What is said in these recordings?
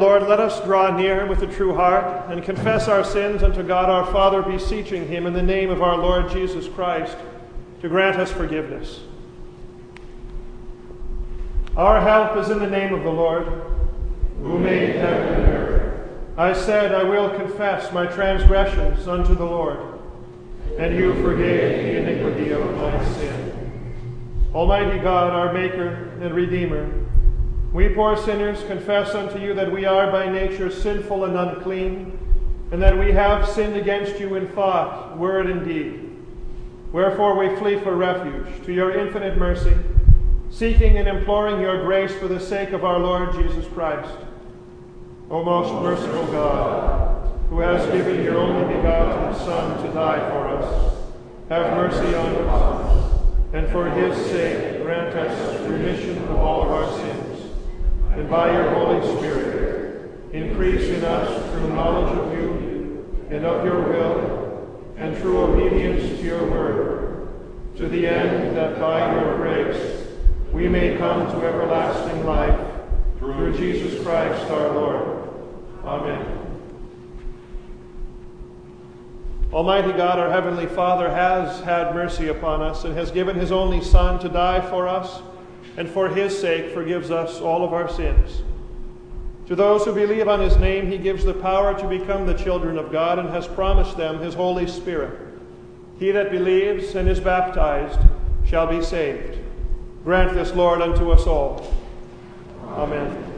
Lord, let us draw near with a true heart and confess our sins unto God our Father, beseeching him in the name of our Lord Jesus Christ to grant us forgiveness. Our help is in the name of the Lord, who made heaven and earth. I said, I will confess my transgressions unto the Lord, and you forgave the iniquity of my sin. Almighty God, our Maker and Redeemer, we poor sinners confess unto you that we are by nature sinful and unclean, and that we have sinned against you in thought, word, and deed. Wherefore we flee for refuge to your infinite mercy, seeking and imploring your grace for the sake of our Lord Jesus Christ. O most merciful God, who has given your only begotten Son to die for us, have mercy on us, and for his sake grant us remission of all of our sins, and by your Holy Spirit increase in us true knowledge of you and of your will, and through obedience to your word, to the end that by your grace we may come to everlasting life through Jesus Christ our Lord. Amen. Almighty God, our Heavenly Father, has had mercy upon us and has given His only Son to die for us, and for His sake forgives us all of our sins. To those who believe on His name, He gives the power to become the children of God and has promised them His Holy Spirit. He that believes and is baptized shall be saved. Grant this, Lord, unto us all. Amen. With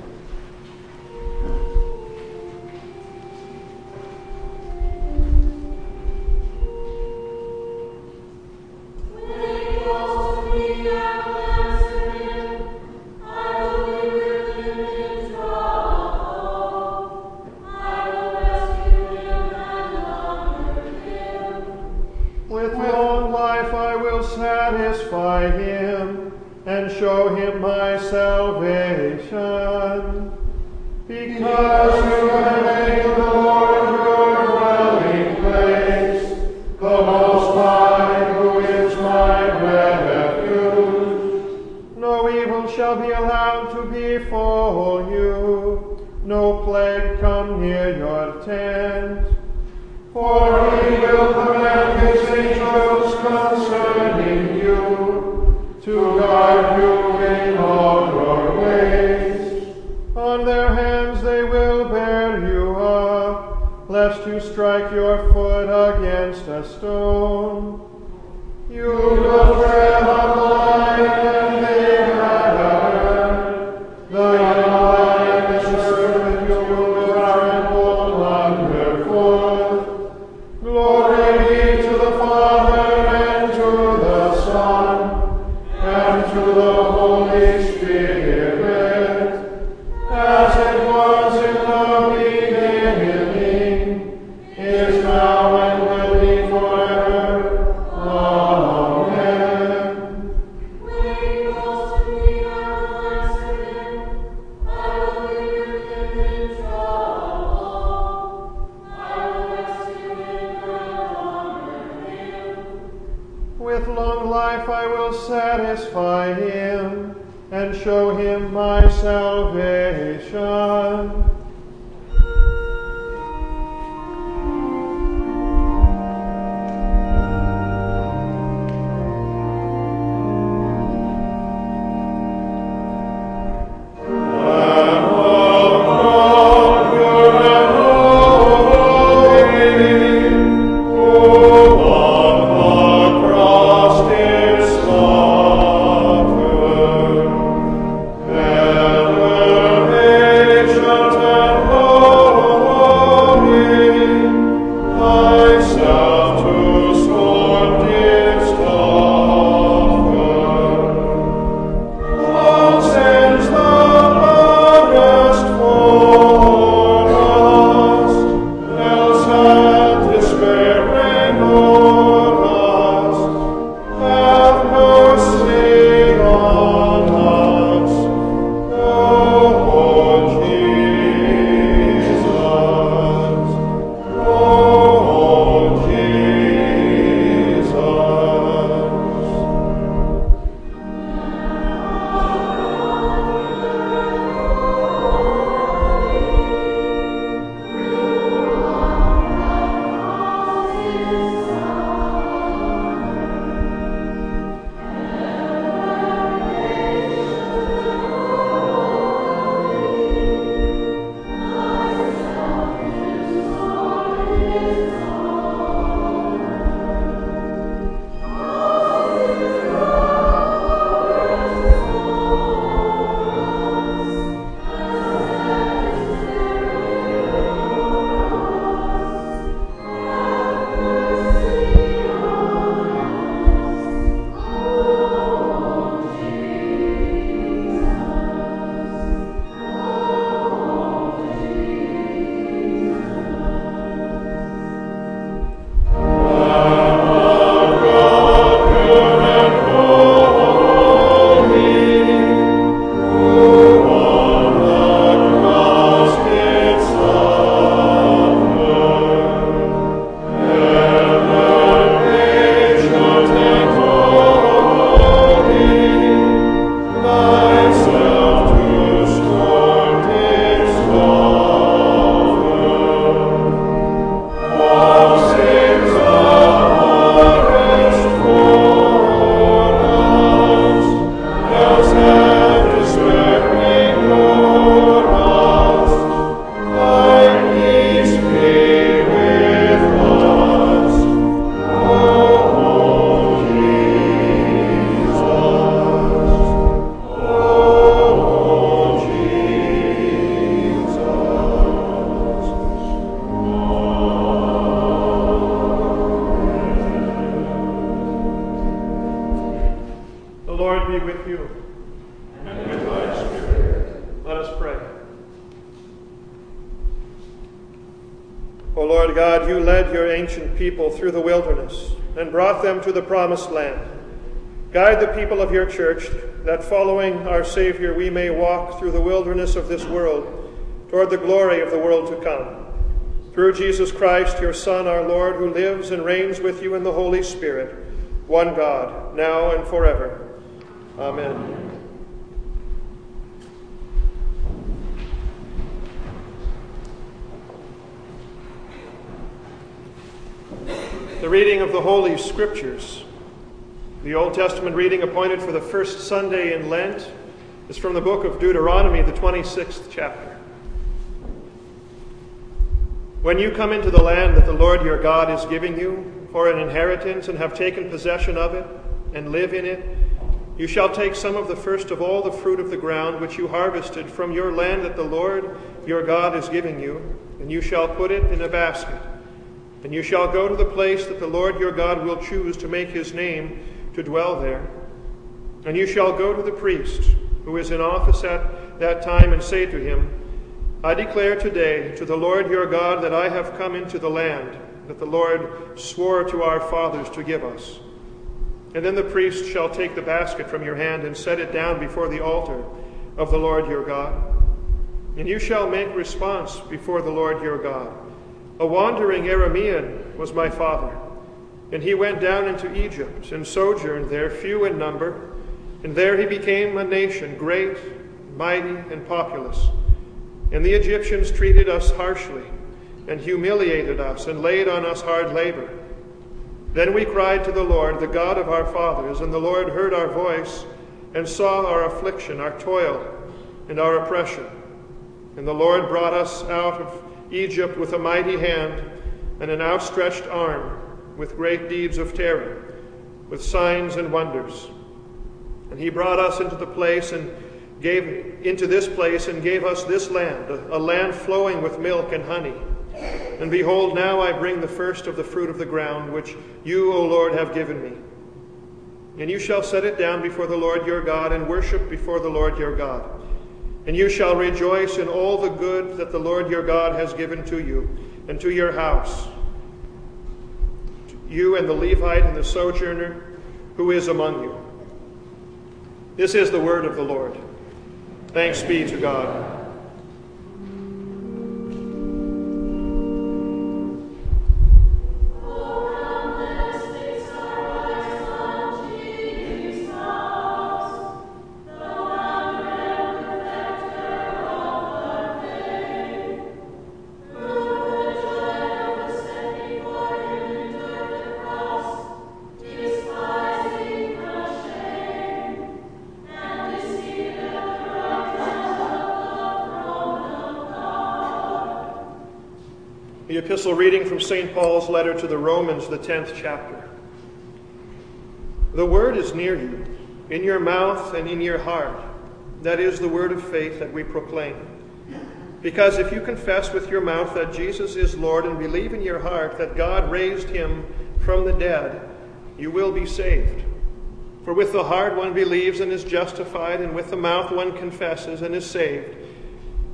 lest you strike your foot against a stone. Through the wilderness and brought them to the promised land. Guide the people of your church that following our Savior we may walk through the wilderness of this world toward the glory of the world to come. Through Jesus Christ, your Son, our Lord, who lives and reigns with you in the Holy Spirit, one God, now and forever. Amen. Reading of the Holy Scriptures. The Old Testament reading appointed for the first Sunday in Lent is from the book of Deuteronomy, the 26th chapter. When you come into the land that the Lord your God is giving you for an inheritance and have taken possession of it and live in it, you shall take some of the first of all the fruit of the ground which you harvested from your land that the Lord your God is giving you, and you shall put it in a basket. And you shall go to the place that the Lord your God will choose to make his name to dwell there. And you shall go to the priest who is in office at that time and say to him, I declare today to the Lord your God that I have come into the land that the Lord swore to our fathers to give us. And then the priest shall take the basket from your hand and set it down before the altar of the Lord your God. And you shall make response before the Lord your God. A wandering Aramean was my father, and he went down into Egypt and sojourned there, few in number, and there he became a nation, great, mighty, and populous. And the Egyptians treated us harshly, and humiliated us, and laid on us hard labor. Then we cried to the Lord, the God of our fathers, and the Lord heard our voice, and saw our affliction, our toil, and our oppression. And the Lord brought us out of Egypt with a mighty hand and an outstretched arm, with great deeds of terror, with signs and wonders. And he brought us into the place and gave into this place and gave us this land, a, a land flowing with milk and honey. And behold, now I bring the first of the fruit of the ground, which you, O Lord, have given me. And you shall set it down before the Lord your God, and worship before the Lord your God. And you shall rejoice in all the good that the Lord your God has given to you and to your house, you and the Levite and the sojourner who is among you. This is the word of the Lord. Thanks be to God. Epistle reading from St. Paul's letter to the Romans, the 10th chapter. The word is near you, in your mouth and in your heart. That is the word of faith that we proclaim. Because if you confess with your mouth that Jesus is Lord and believe in your heart that God raised him from the dead, you will be saved. For with the heart one believes and is justified, and with the mouth one confesses and is saved.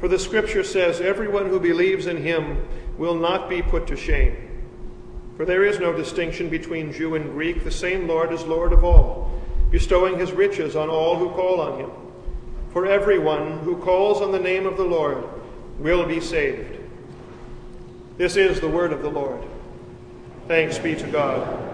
For the scripture says, Everyone who believes in him will not be put to shame. For there is no distinction between Jew and Greek. The same Lord is Lord of all, bestowing his riches on all who call on him. For everyone who calls on the name of the Lord will be saved. This is the word of the Lord. Thanks be to God.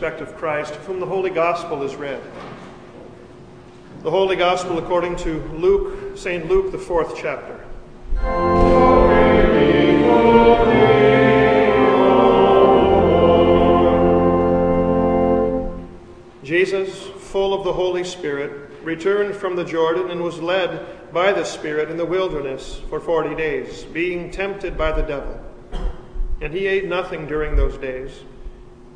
Respect of Christ, of whom the Holy Gospel is read. The Holy Gospel according to Luke, St. Luke, the fourth chapter. Jesus, full of the Holy Spirit, returned from the Jordan and was led by the Spirit in the wilderness for forty days, being tempted by the devil. And he ate nothing during those days.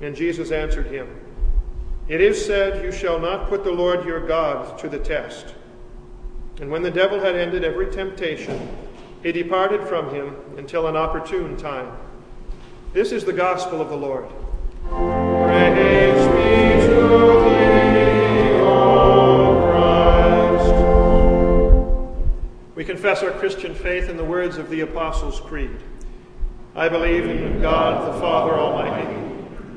And Jesus answered him, It is said, You shall not put the Lord your God to the test. And when the devil had ended every temptation, he departed from him until an opportune time. This is the gospel of the Lord. Praise be to thee, O Christ. We confess our Christian faith in the words of the Apostles' Creed. I believe in God the Father Almighty,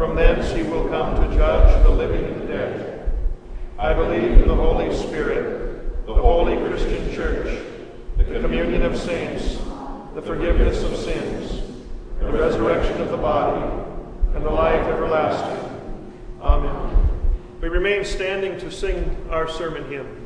From thence he will come to judge the living and the dead. I believe in the Holy Spirit, the holy Christian church, the communion of saints, the forgiveness of sins, the resurrection of the body, and the life everlasting. Amen. We remain standing to sing our sermon hymn.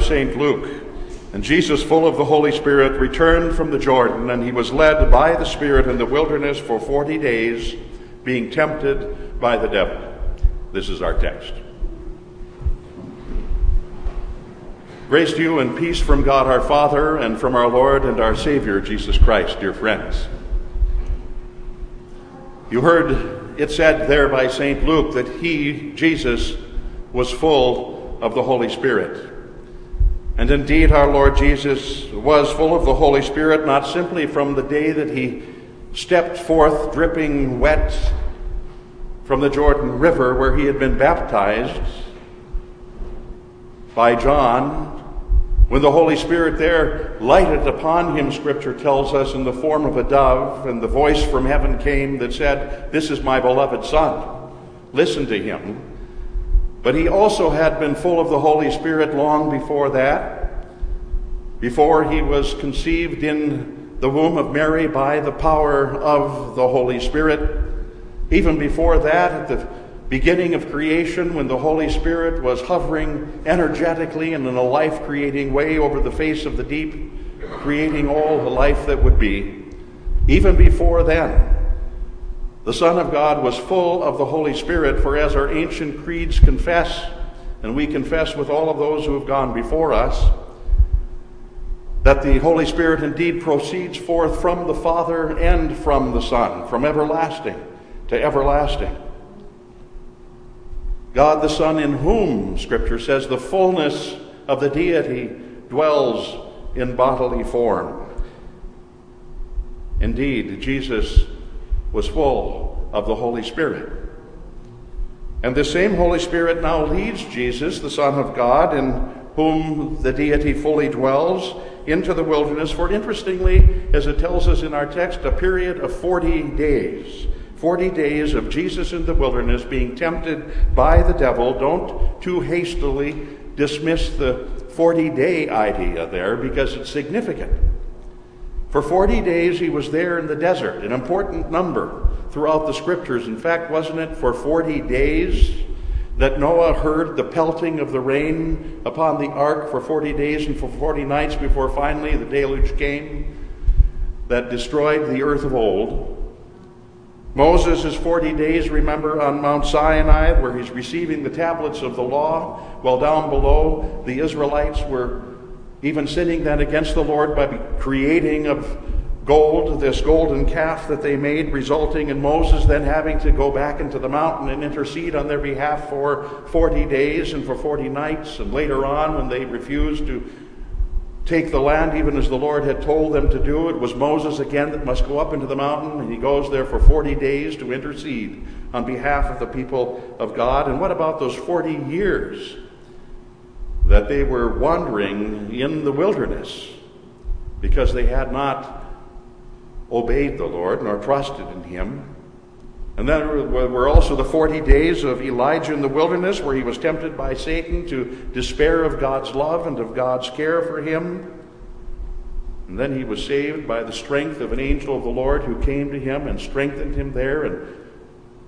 Of St. Luke. And Jesus, full of the Holy Spirit, returned from the Jordan, and he was led by the Spirit in the wilderness for forty days, being tempted by the devil. This is our text. Grace to you and peace from God our Father and from our Lord and our Savior, Jesus Christ, dear friends. You heard it said there by St. Luke that he, Jesus, was full of the Holy Spirit. And indeed, our Lord Jesus was full of the Holy Spirit, not simply from the day that he stepped forth dripping wet from the Jordan River where he had been baptized by John, when the Holy Spirit there lighted upon him, Scripture tells us, in the form of a dove, and the voice from heaven came that said, This is my beloved Son. Listen to him. But he also had been full of the Holy Spirit long before that, before he was conceived in the womb of Mary by the power of the Holy Spirit. Even before that, at the beginning of creation, when the Holy Spirit was hovering energetically and in a life creating way over the face of the deep, creating all the life that would be. Even before then, the Son of God was full of the Holy Spirit, for as our ancient creeds confess, and we confess with all of those who have gone before us, that the Holy Spirit indeed proceeds forth from the Father and from the Son, from everlasting to everlasting. God the Son, in whom, Scripture says, the fullness of the deity dwells in bodily form. Indeed, Jesus was full of the Holy Spirit. And the same Holy Spirit now leads Jesus, the Son of God, in whom the deity fully dwells, into the wilderness for, interestingly, as it tells us in our text, a period of 40 days. 40 days of Jesus in the wilderness being tempted by the devil. Don't too hastily dismiss the 40 day idea there because it's significant. For 40 days he was there in the desert, an important number throughout the scriptures. In fact, wasn't it for 40 days that Noah heard the pelting of the rain upon the ark for 40 days and for 40 nights before finally the deluge came that destroyed the earth of old? Moses is 40 days, remember, on Mount Sinai, where he's receiving the tablets of the law, while down below the Israelites were even sinning then against the Lord by creating of gold this golden calf that they made, resulting in Moses then having to go back into the mountain and intercede on their behalf for 40 days and for 40 nights. And later on, when they refused to take the land even as the Lord had told them to do. It was Moses again that must go up into the mountain, and he goes there for 40 days to intercede on behalf of the people of God. And what about those 40 years that they were wandering in the wilderness because they had not obeyed the Lord nor trusted in him? And then were also the 40 days of Elijah in the wilderness where he was tempted by Satan to despair of God's love and of God's care for him. And then he was saved by the strength of an angel of the Lord who came to him and strengthened him there and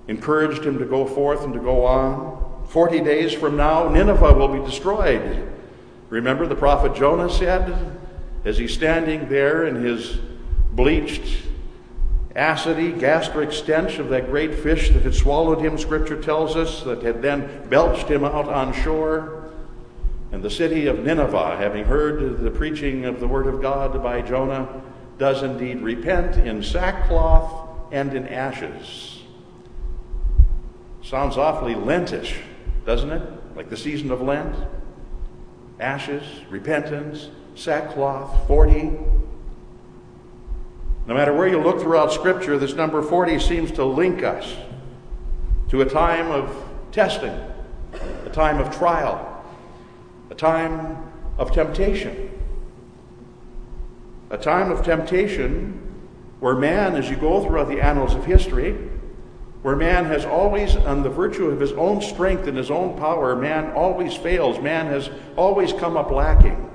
encouraged him to go forth and to go on. 40 days from now, Nineveh will be destroyed. Remember, the prophet Jonah said, as he's standing there in his bleached acidy, gastric stench of that great fish that had swallowed him, Scripture tells us, that had then belched him out on shore. And the city of Nineveh, having heard the preaching of the Word of God by Jonah, does indeed repent in sackcloth and in ashes. Sounds awfully Lentish, doesn't it? Like the season of Lent. Ashes, repentance, sackcloth, 40. No matter where you look throughout Scripture, this number 40 seems to link us to a time of testing, a time of trial, a time of temptation. A time of temptation where man, as you go throughout the annals of history, where man has always, on the virtue of his own strength and his own power, man always fails. Man has always come up lacking.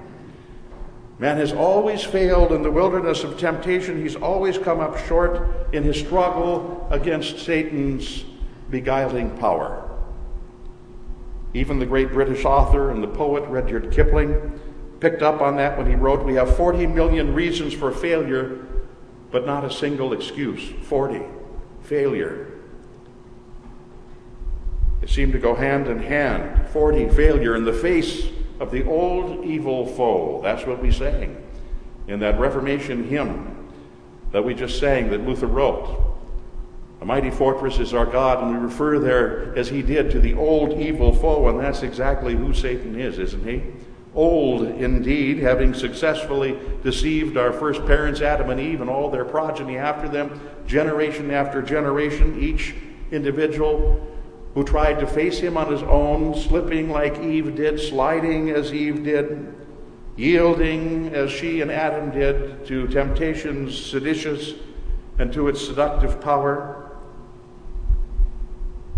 Man has always failed in the wilderness of temptation. He's always come up short in his struggle against Satan's beguiling power. Even the great British author and the poet Rudyard Kipling picked up on that when he wrote, We have 40 million reasons for failure, but not a single excuse. 40. Failure. It seemed to go hand in hand. 40. Failure in the face of the old evil foe. That's what we sang in that Reformation hymn that we just sang that Luther wrote. A mighty fortress is our God, and we refer there, as he did, to the old evil foe, and that's exactly who Satan is, isn't he? Old indeed, having successfully deceived our first parents, Adam and Eve, and all their progeny after them, generation after generation, each individual who tried to face him on his own, slipping like Eve did, sliding as Eve did, yielding as she and Adam did to temptations seditious and to its seductive power.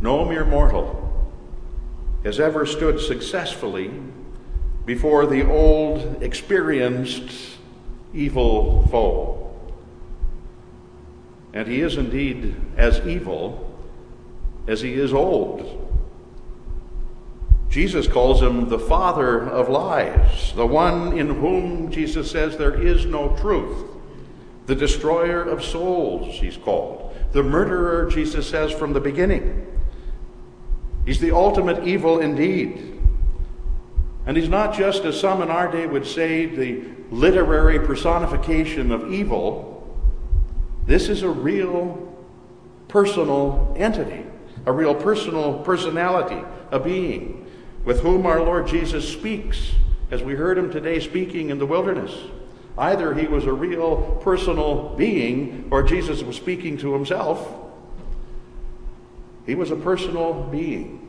No mere mortal has ever stood successfully before the old, experienced evil foe. And he is indeed as evil as he is old. Jesus calls him the father of lies, the one in whom Jesus says there is no truth, the destroyer of souls, he's called, the murderer, Jesus says from the beginning. He's the ultimate evil indeed. And he's not just, as some in our day would say, the literary personification of evil. This is a real personal entity, a real personal personality, a being with whom our Lord Jesus speaks, as we heard him today speaking in the wilderness. Either he was a real personal being or Jesus was speaking to himself. He was a personal being.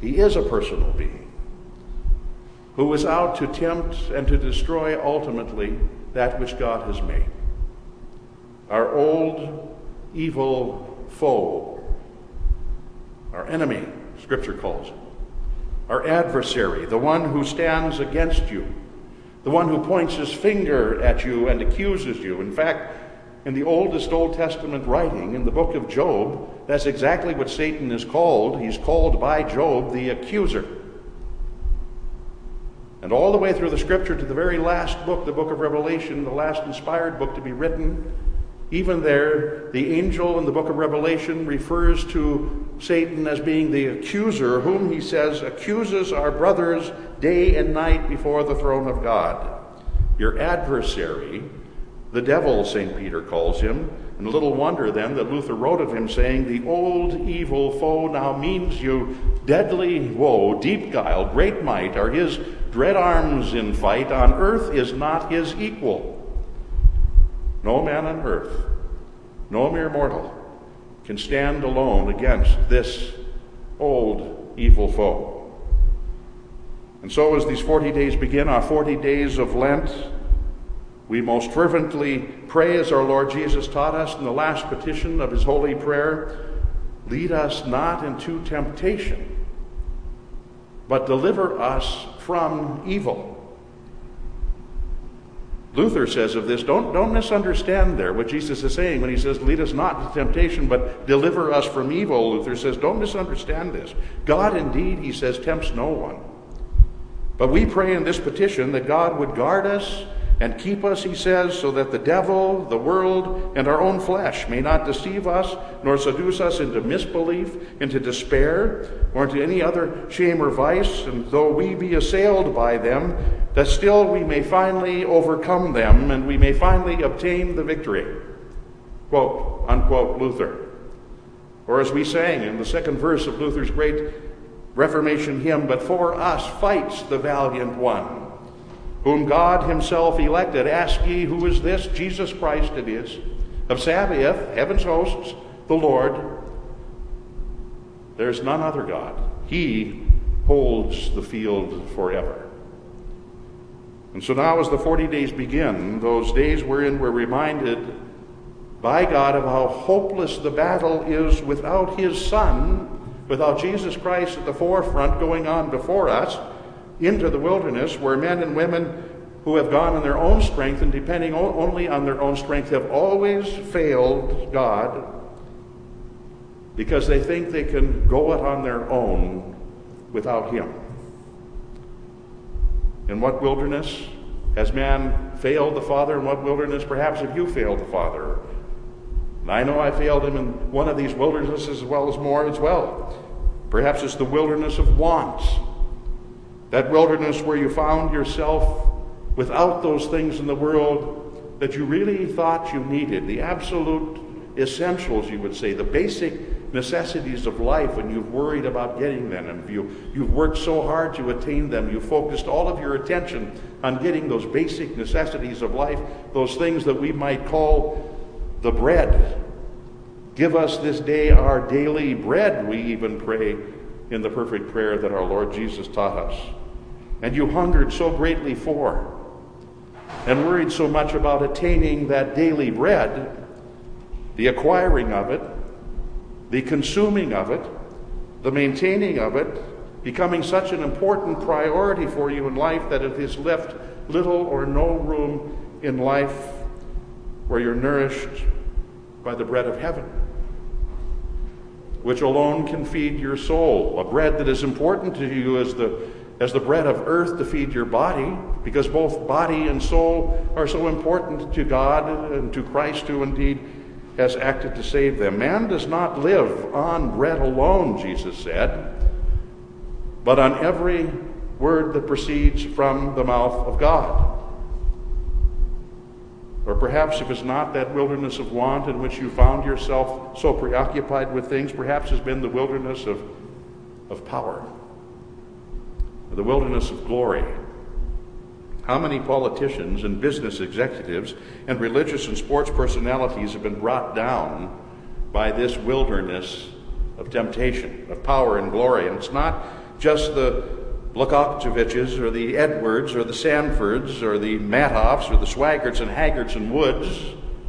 He is a personal being who was out to tempt and to destroy ultimately that which God has made. Our old evil foe, our enemy, Scripture calls it, our adversary, the one who stands against you, the one who points his finger at you and accuses you. In fact, in the oldest Old Testament writing, in the book of Job, that's exactly what Satan is called. He's called by Job the accuser. And all the way through the scripture to the very last book, the book of Revelation, the last inspired book to be written, even there, the angel in the book of Revelation refers to Satan as being the accuser, whom he says accuses our brothers day and night before the throne of God. Your adversary, the devil, St. Peter calls him. And little wonder then that Luther wrote of him, saying, The old evil foe now means you deadly woe, deep guile, great might are his dread arms in fight. On earth is not his equal. No man on earth, no mere mortal, can stand alone against this old evil foe. And so, as these 40 days begin, our 40 days of Lent, we most fervently pray as our Lord Jesus taught us in the last petition of his holy prayer lead us not into temptation, but deliver us from evil. Luther says of this, don't, don't misunderstand there what Jesus is saying when he says, lead us not to temptation, but deliver us from evil. Luther says, don't misunderstand this. God indeed, he says, tempts no one. But we pray in this petition that God would guard us and keep us, he says, so that the devil, the world, and our own flesh may not deceive us nor seduce us into misbelief, into despair, or into any other shame or vice. And though we be assailed by them, that still we may finally overcome them and we may finally obtain the victory. Quote, unquote, Luther. Or as we sang in the second verse of Luther's great Reformation hymn, but for us fights the valiant one whom God himself elected. Ask ye, who is this? Jesus Christ it is, of Sabaoth, heaven's hosts, the Lord. There's none other God. He holds the field forever. And so now, as the 40 days begin, those days wherein we're reminded by God of how hopeless the battle is without His Son, without Jesus Christ at the forefront going on before us, into the wilderness where men and women who have gone in their own strength and depending only on their own strength have always failed God because they think they can go it on their own without Him. In what wilderness has man failed the Father? In what wilderness perhaps have you failed the Father? And I know I failed him in one of these wildernesses as well as more as well. Perhaps it's the wilderness of wants. That wilderness where you found yourself without those things in the world that you really thought you needed, the absolute essentials, you would say, the basic necessities of life, and you've worried about getting them, and you, you've worked so hard to attain them, you focused all of your attention on getting those basic necessities of life, those things that we might call the bread. Give us this day our daily bread, we even pray in the perfect prayer that our Lord Jesus taught us. And you hungered so greatly for, and worried so much about attaining that daily bread the acquiring of it, the consuming of it, the maintaining of it, becoming such an important priority for you in life that it has left little or no room in life where you're nourished by the bread of heaven, which alone can feed your soul. A bread that is important to you as the, as the bread of earth to feed your body, because both body and soul are so important to God and to Christ, who indeed has acted to save them. Man does not live on bread alone, Jesus said, but on every word that proceeds from the mouth of God. Or perhaps if it's not that wilderness of want in which you found yourself so preoccupied with things, perhaps it's been the wilderness of, of power, the wilderness of glory. How many politicians and business executives and religious and sports personalities have been brought down by this wilderness of temptation, of power and glory? And it's not just the Blagojevich's or the Edwards or the Sanfords or the Madoffs or the Swaggarts and Haggards and Woods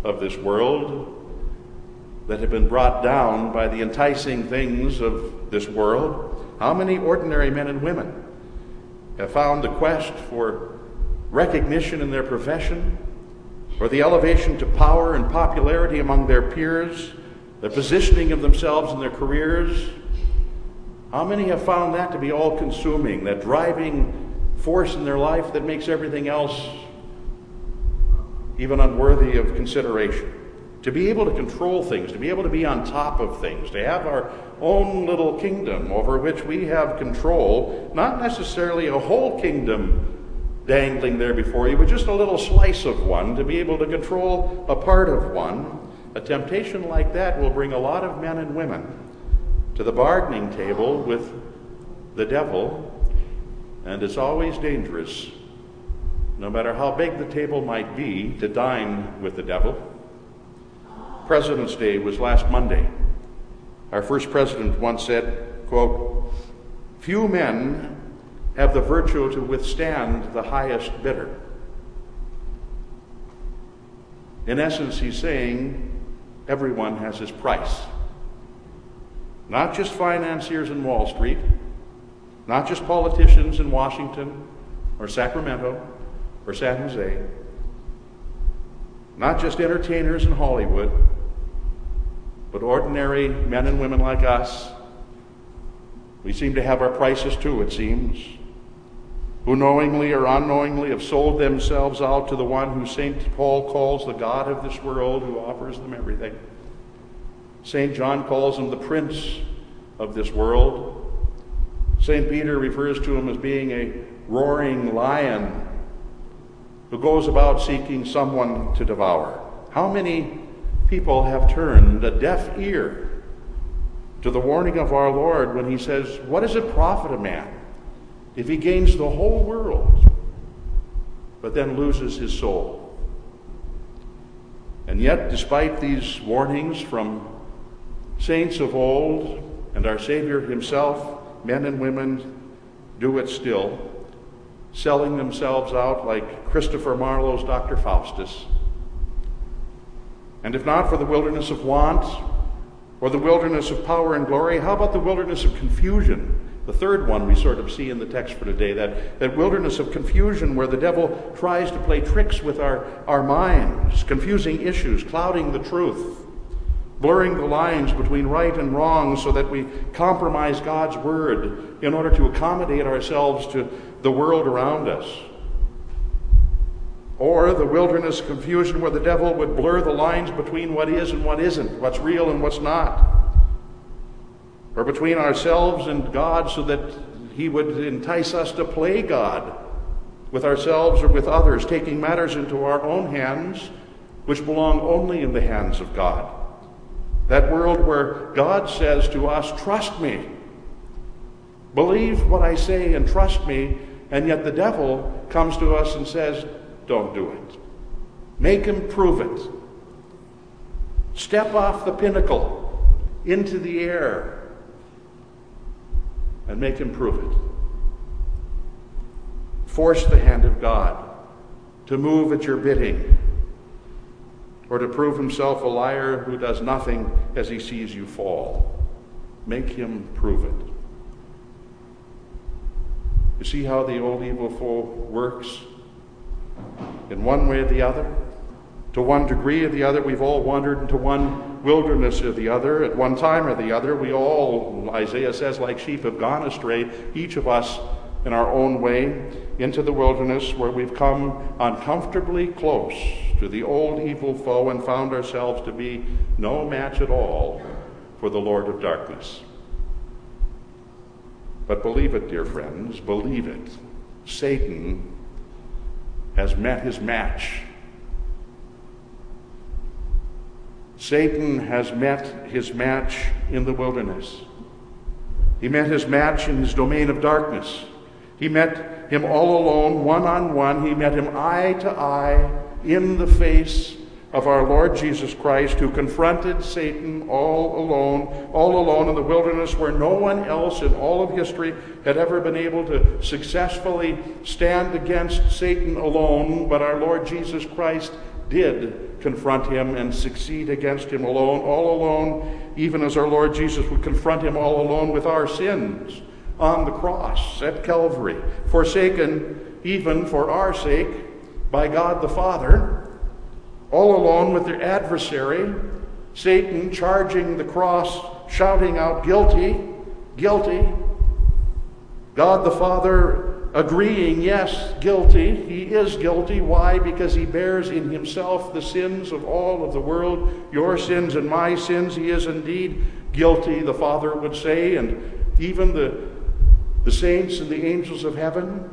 of this world that have been brought down by the enticing things of this world. How many ordinary men and women have found the quest for recognition in their profession, or the elevation to power and popularity among their peers, the positioning of themselves in their careers. How many have found that to be all consuming, that driving force in their life that makes everything else even unworthy of consideration? To be able to control things, to be able to be on top of things, to have our own little kingdom over which we have control, not necessarily a whole kingdom dangling there before you, but just a little slice of one to be able to control a part of one. A temptation like that will bring a lot of men and women to the bargaining table with the devil, and it's always dangerous, no matter how big the table might be, to dine with the devil. President's Day was last Monday. Our first president once said, quote, Few men have the virtue to withstand the highest bidder. In essence, he's saying everyone has his price. Not just financiers in Wall Street, not just politicians in Washington or Sacramento or San Jose, not just entertainers in Hollywood, but ordinary men and women like us. We seem to have our prices too, it seems who knowingly or unknowingly have sold themselves out to the one who St. Paul calls the God of this world, who offers them everything. St. John calls him the prince of this world. St. Peter refers to him as being a roaring lion who goes about seeking someone to devour. How many people have turned a deaf ear to the warning of our Lord when he says, What does it profit a man if he gains the whole world but then loses his soul. And yet, despite these warnings from saints of old and our Savior himself, men and women do it still, selling themselves out like Christopher Marlowe's Dr. Faustus. And if not for the wilderness of want or the wilderness of power and glory, how about the wilderness of confusion the third one we sort of see in the text for today that, that wilderness of confusion where the devil tries to play tricks with our, our minds, confusing issues, clouding the truth. blurring the lines between right and wrong so that we compromise God's word in order to accommodate ourselves to the world around us. Or the wilderness confusion where the devil would blur the lines between what is and what isn't, what's real and what's not. Or between ourselves and God so that he would entice us to play God with ourselves or with others, taking matters into our own hands, which belong only in the hands of God. That world where God says to us, Trust me. Believe what I say and trust me. And yet the devil comes to us and says, Don't do it. Make him prove it. Step off the pinnacle into the air and make him prove it. Force the hand of God to move at your bidding or to prove himself a liar who does nothing as he sees you fall. Make him prove it. You see how the old evil foe works? In one way or the other? To one degree or the other, we've all wandered into one wilderness or the other. At one time or the other, we all, Isaiah says, like sheep have gone astray, each of us in our own way, into the wilderness where we've come uncomfortably close to the old evil foe and found ourselves to be no match at all for the Lord of darkness. But believe it, dear friends, believe it. Satan has met his match. Satan has met his match in the wilderness. He met his match in his domain of darkness. He met him all alone, one on one. He met him eye to eye in the face of our Lord Jesus Christ, who confronted Satan all alone, all alone in the wilderness where no one else in all of history had ever been able to successfully stand against Satan alone. But our Lord Jesus Christ did confront him and succeed against him alone, all alone, even as our Lord Jesus would confront him all alone with our sins on the cross at Calvary, forsaken even for our sake by God the Father, all alone with their adversary, Satan charging the cross, shouting out, Guilty, guilty. God the Father agreeing, Yes, guilty. He is guilty. Why? Because he bears in himself the sins of all of the world, your sins and my sins. He is indeed guilty, the Father would say, and even the the saints and the angels of heaven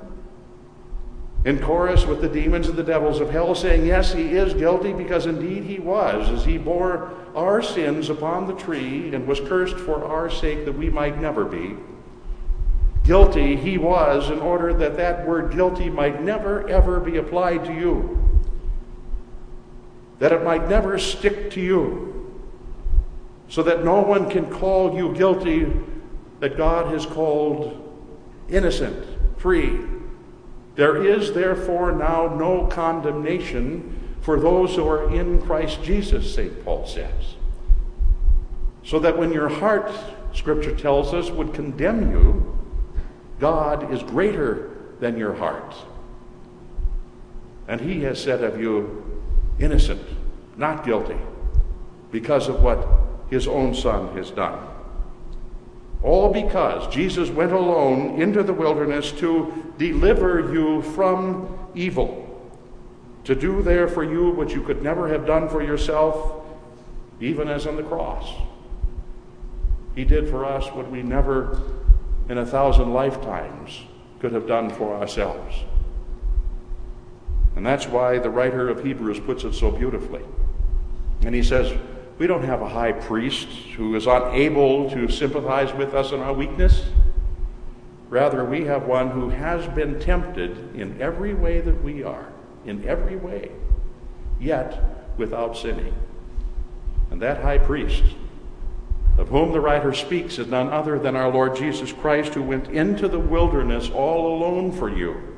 in chorus with the demons and the devils of hell, saying, Yes, he is guilty, because indeed he was, as he bore our sins upon the tree and was cursed for our sake that we might never be. Guilty he was in order that that word guilty might never, ever be applied to you, that it might never stick to you, so that no one can call you guilty that God has called innocent, free. There is therefore now no condemnation for those who are in Christ Jesus, St. Paul says. So that when your heart, Scripture tells us, would condemn you, God is greater than your heart. And He has said of you, innocent, not guilty, because of what His own Son has done. All because Jesus went alone into the wilderness to deliver you from evil, to do there for you what you could never have done for yourself, even as on the cross. He did for us what we never in a thousand lifetimes could have done for ourselves. And that's why the writer of Hebrews puts it so beautifully. And he says, we don't have a high priest who is unable to sympathize with us in our weakness. Rather, we have one who has been tempted in every way that we are, in every way, yet without sinning. And that high priest, of whom the writer speaks, is none other than our Lord Jesus Christ, who went into the wilderness all alone for you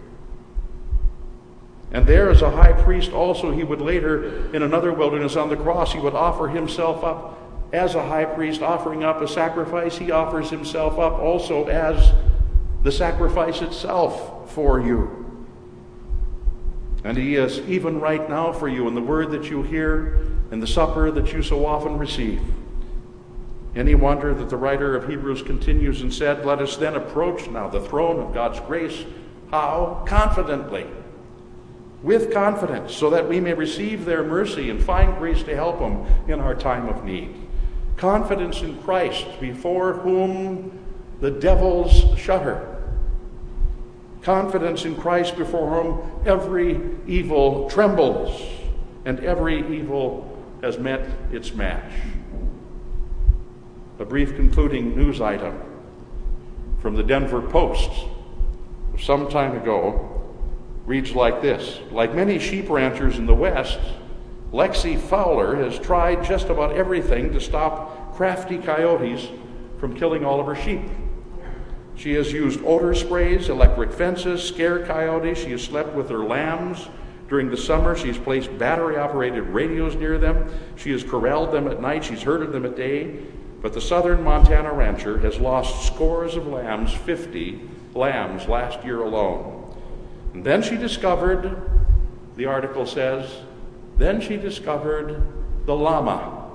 and there, as a high priest, also, he would later, in another wilderness on the cross, he would offer himself up as a high priest, offering up a sacrifice. He offers himself up also as the sacrifice itself for you. And he is even right now for you. in the word that you hear and the supper that you so often receive. Any wonder that the writer of Hebrews continues and said, Let us then approach now the throne of God's grace. How? Confidently. With confidence, so that we may receive their mercy and find grace to help them in our time of need. Confidence in Christ, before whom the devils shudder. Confidence in Christ, before whom every evil trembles and every evil has met its match. A brief concluding news item from the Denver Post some time ago reads like this Like many sheep ranchers in the West, Lexi Fowler has tried just about everything to stop crafty coyotes from killing all of her sheep. She has used odor sprays, electric fences, scare coyotes. She has slept with her lambs during the summer. She's placed battery operated radios near them. She has corralled them at night. She's herded them at day. But the southern Montana rancher has lost scores of lambs, 50 lambs last year alone. And then she discovered, the article says, then she discovered the llama.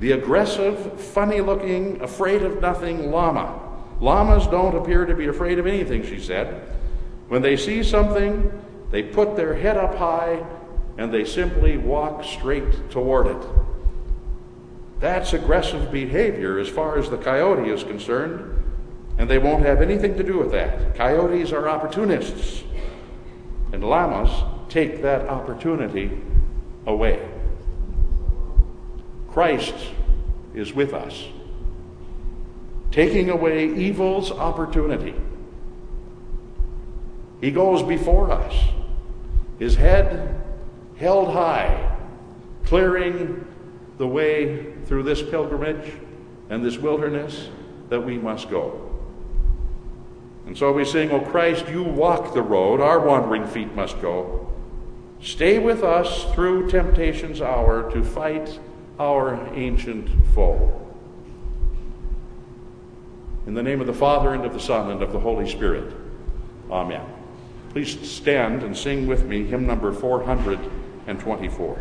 The aggressive, funny looking, afraid of nothing llama. Llamas don't appear to be afraid of anything, she said. When they see something, they put their head up high and they simply walk straight toward it. That's aggressive behavior as far as the coyote is concerned, and they won't have anything to do with that. Coyotes are opportunists, and llamas take that opportunity away. Christ is with us, taking away evil's opportunity. He goes before us, his head held high, clearing the way through this pilgrimage and this wilderness that we must go. And so we sing, O Christ, you walk the road, our wandering feet must go. Stay with us through temptation's hour to fight our ancient foe. In the name of the Father, and of the Son, and of the Holy Spirit. Amen. Please stand and sing with me hymn number 424.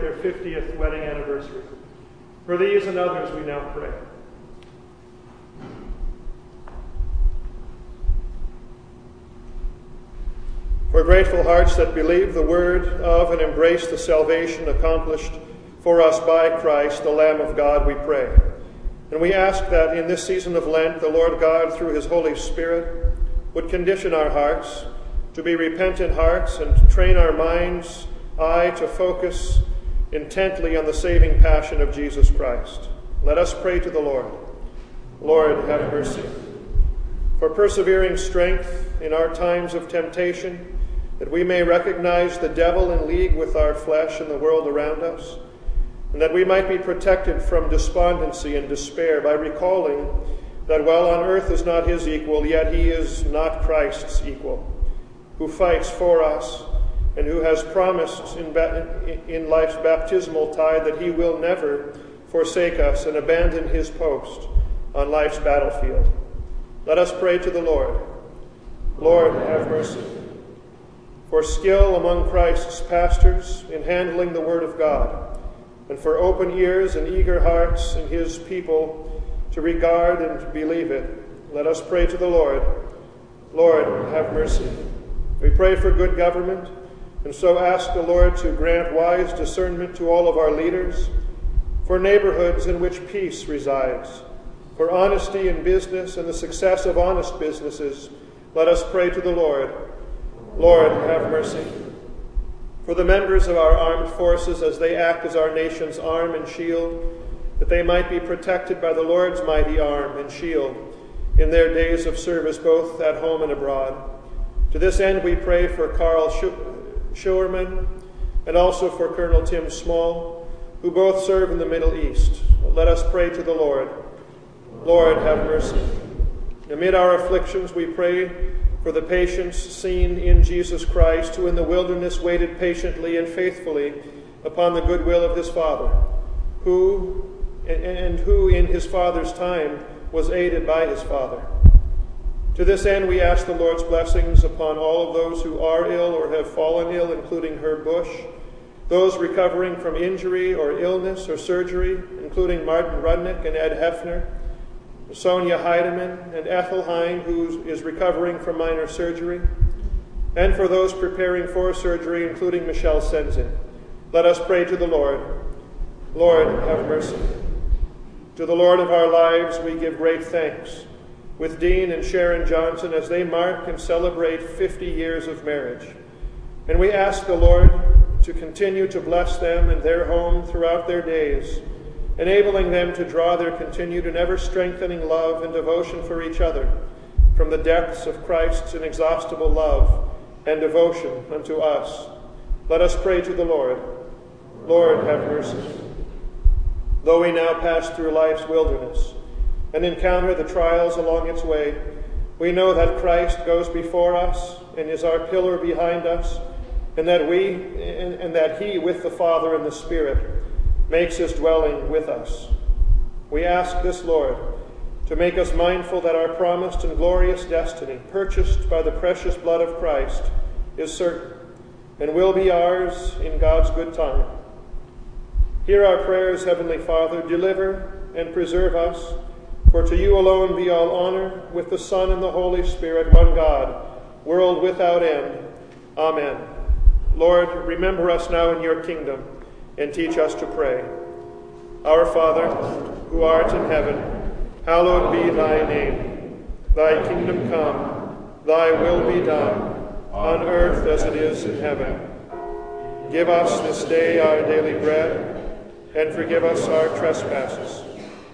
Celebrate their 50th wedding anniversary. For these and others, we now pray. For grateful hearts that believe the word of and embrace the salvation accomplished for us by Christ, the Lamb of God, we pray. And we ask that in this season of Lent, the Lord God, through his Holy Spirit, would condition our hearts to be repentant hearts and train our minds, eye, to focus intently on the saving passion of Jesus Christ. Let us pray to the Lord. Lord, have mercy. For persevering strength in our times of temptation, that we may recognize the devil in league with our flesh and the world around us, and that we might be protected from despondency and despair by recalling that while on earth is not his equal, yet he is not Christ's equal, who fights for us and who has promised in, in life's baptismal tide that he will never forsake us and abandon his post on life's battlefield. Let us pray to the Lord. Lord, have mercy. For skill among Christ's pastors in handling the Word of God, and for open ears and eager hearts in his people to regard and believe it, let us pray to the Lord. Lord, have mercy. We pray for good government, and so ask the Lord to grant wise discernment to all of our leaders, for neighborhoods in which peace resides, for honesty in business and the success of honest businesses. Let us pray to the Lord. Lord, have mercy. For the members of our armed forces as they act as our nation's arm and shield, that they might be protected by the Lord's mighty arm and shield in their days of service both at home and abroad. To this end, we pray for Carl Schurman and also for Colonel Tim Small, who both serve in the Middle East. Let us pray to the Lord. Lord, have mercy. Amid our afflictions, we pray for the patience seen in Jesus Christ, who in the wilderness waited patiently and faithfully upon the goodwill of his Father, who and who in his Father's time was aided by his Father. To this end, we ask the Lord's blessings upon all of those who are ill or have fallen ill, including Herb Bush, those recovering from injury or illness or surgery, including Martin Rudnick and Ed Hefner, Sonia Heidemann and Ethel Hine, who is recovering from minor surgery, and for those preparing for surgery, including Michelle Senzen. Let us pray to the Lord. Lord, have mercy. To the Lord of our lives, we give great thanks with Dean and Sharon Johnson as they mark and celebrate 50 years of marriage. And we ask the Lord to continue to bless them and their home throughout their days enabling them to draw their continued and ever strengthening love and devotion for each other from the depths of Christ's inexhaustible love and devotion unto us. Let us pray to the Lord. Lord, have mercy. Though we now pass through life's wilderness and encounter the trials along its way, we know that Christ goes before us and is our pillar behind us, and that we and, and that He, with the Father and the Spirit, makes his dwelling with us. We ask this, Lord, to make us mindful that our promised and glorious destiny, purchased by the precious blood of Christ, is certain and will be ours in God's good time. Hear our prayers, Heavenly Father. Deliver and preserve us, for to you alone be all honor, with the Son and the Holy Spirit, one God, world without end. Amen. Lord, remember us now in your kingdom and teach us to pray. Our Father, who art in heaven, hallowed be thy name. Thy kingdom come, thy will be done, on earth as it is in heaven. Give us this day our daily bread, and forgive us our trespasses,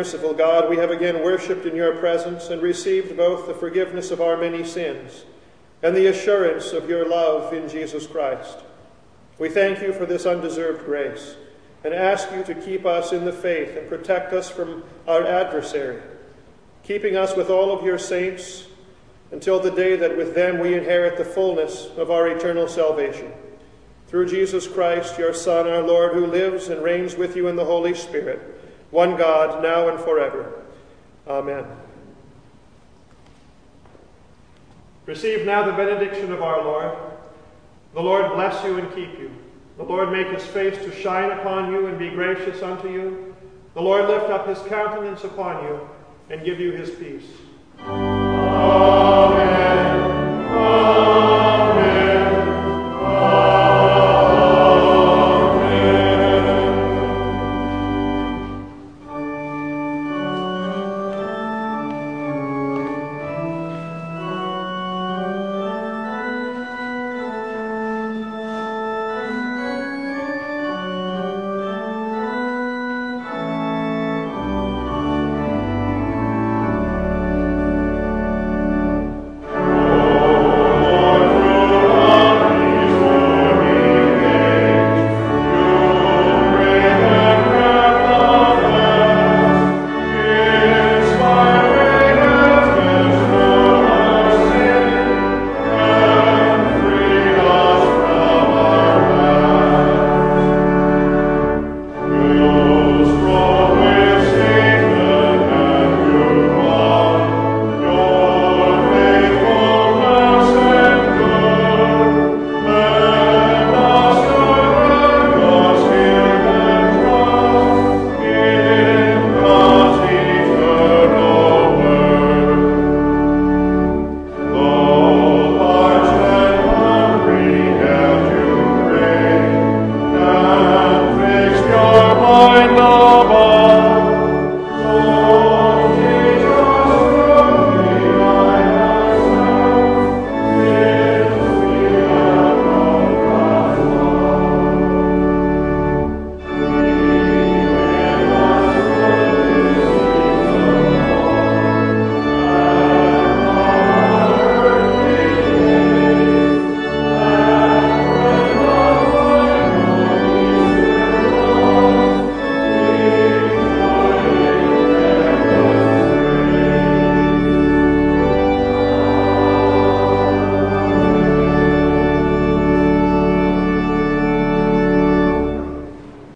merciful God, we have again worshipped in your presence and received both the forgiveness of our many sins and the assurance of your love in Jesus Christ. We thank you for this undeserved grace and ask you to keep us in the faith and protect us from our adversary, keeping us with all of your saints until the day that with them we inherit the fullness of our eternal salvation. Through Jesus Christ, your Son, our Lord, who lives and reigns with you in the Holy Spirit, one God, now and forever. Amen. Receive now the benediction of our Lord. The Lord bless you and keep you. The Lord make his face to shine upon you and be gracious unto you. The Lord lift up his countenance upon you and give you his peace. Amen.